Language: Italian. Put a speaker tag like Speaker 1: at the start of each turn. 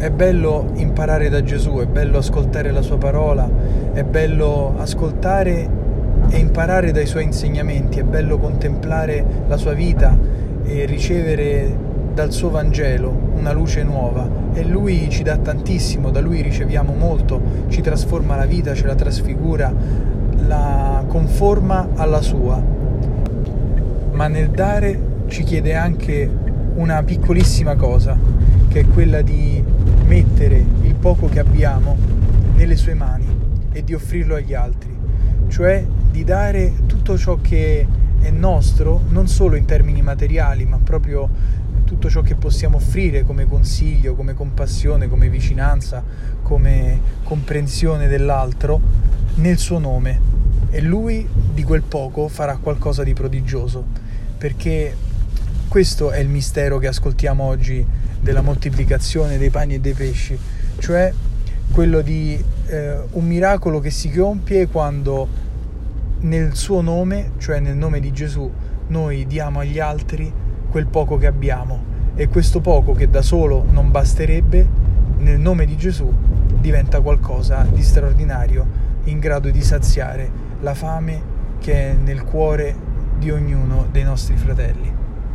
Speaker 1: è bello imparare da Gesù, è bello ascoltare la sua parola, è bello ascoltare e imparare dai suoi insegnamenti, è bello contemplare la sua vita e ricevere dal suo Vangelo una luce nuova e lui ci dà tantissimo, da lui riceviamo molto, ci trasforma la vita, ce la trasfigura, la conforma alla sua. Ma nel dare ci chiede anche una piccolissima cosa, che è quella di mettere il poco che abbiamo nelle sue mani e di offrirlo agli altri, cioè di dare tutto ciò che è nostro, non solo in termini materiali, ma proprio tutto ciò che possiamo offrire come consiglio, come compassione, come vicinanza, come comprensione dell'altro nel suo nome. E lui di quel poco farà qualcosa di prodigioso, perché questo è il mistero che ascoltiamo oggi della moltiplicazione dei pani e dei pesci, cioè quello di eh, un miracolo che si compie quando nel suo nome, cioè nel nome di Gesù, noi diamo agli altri quel poco che abbiamo e questo poco che da solo non basterebbe, nel nome di Gesù diventa qualcosa di straordinario, in grado di saziare la fame che è nel cuore di ognuno dei nostri fratelli.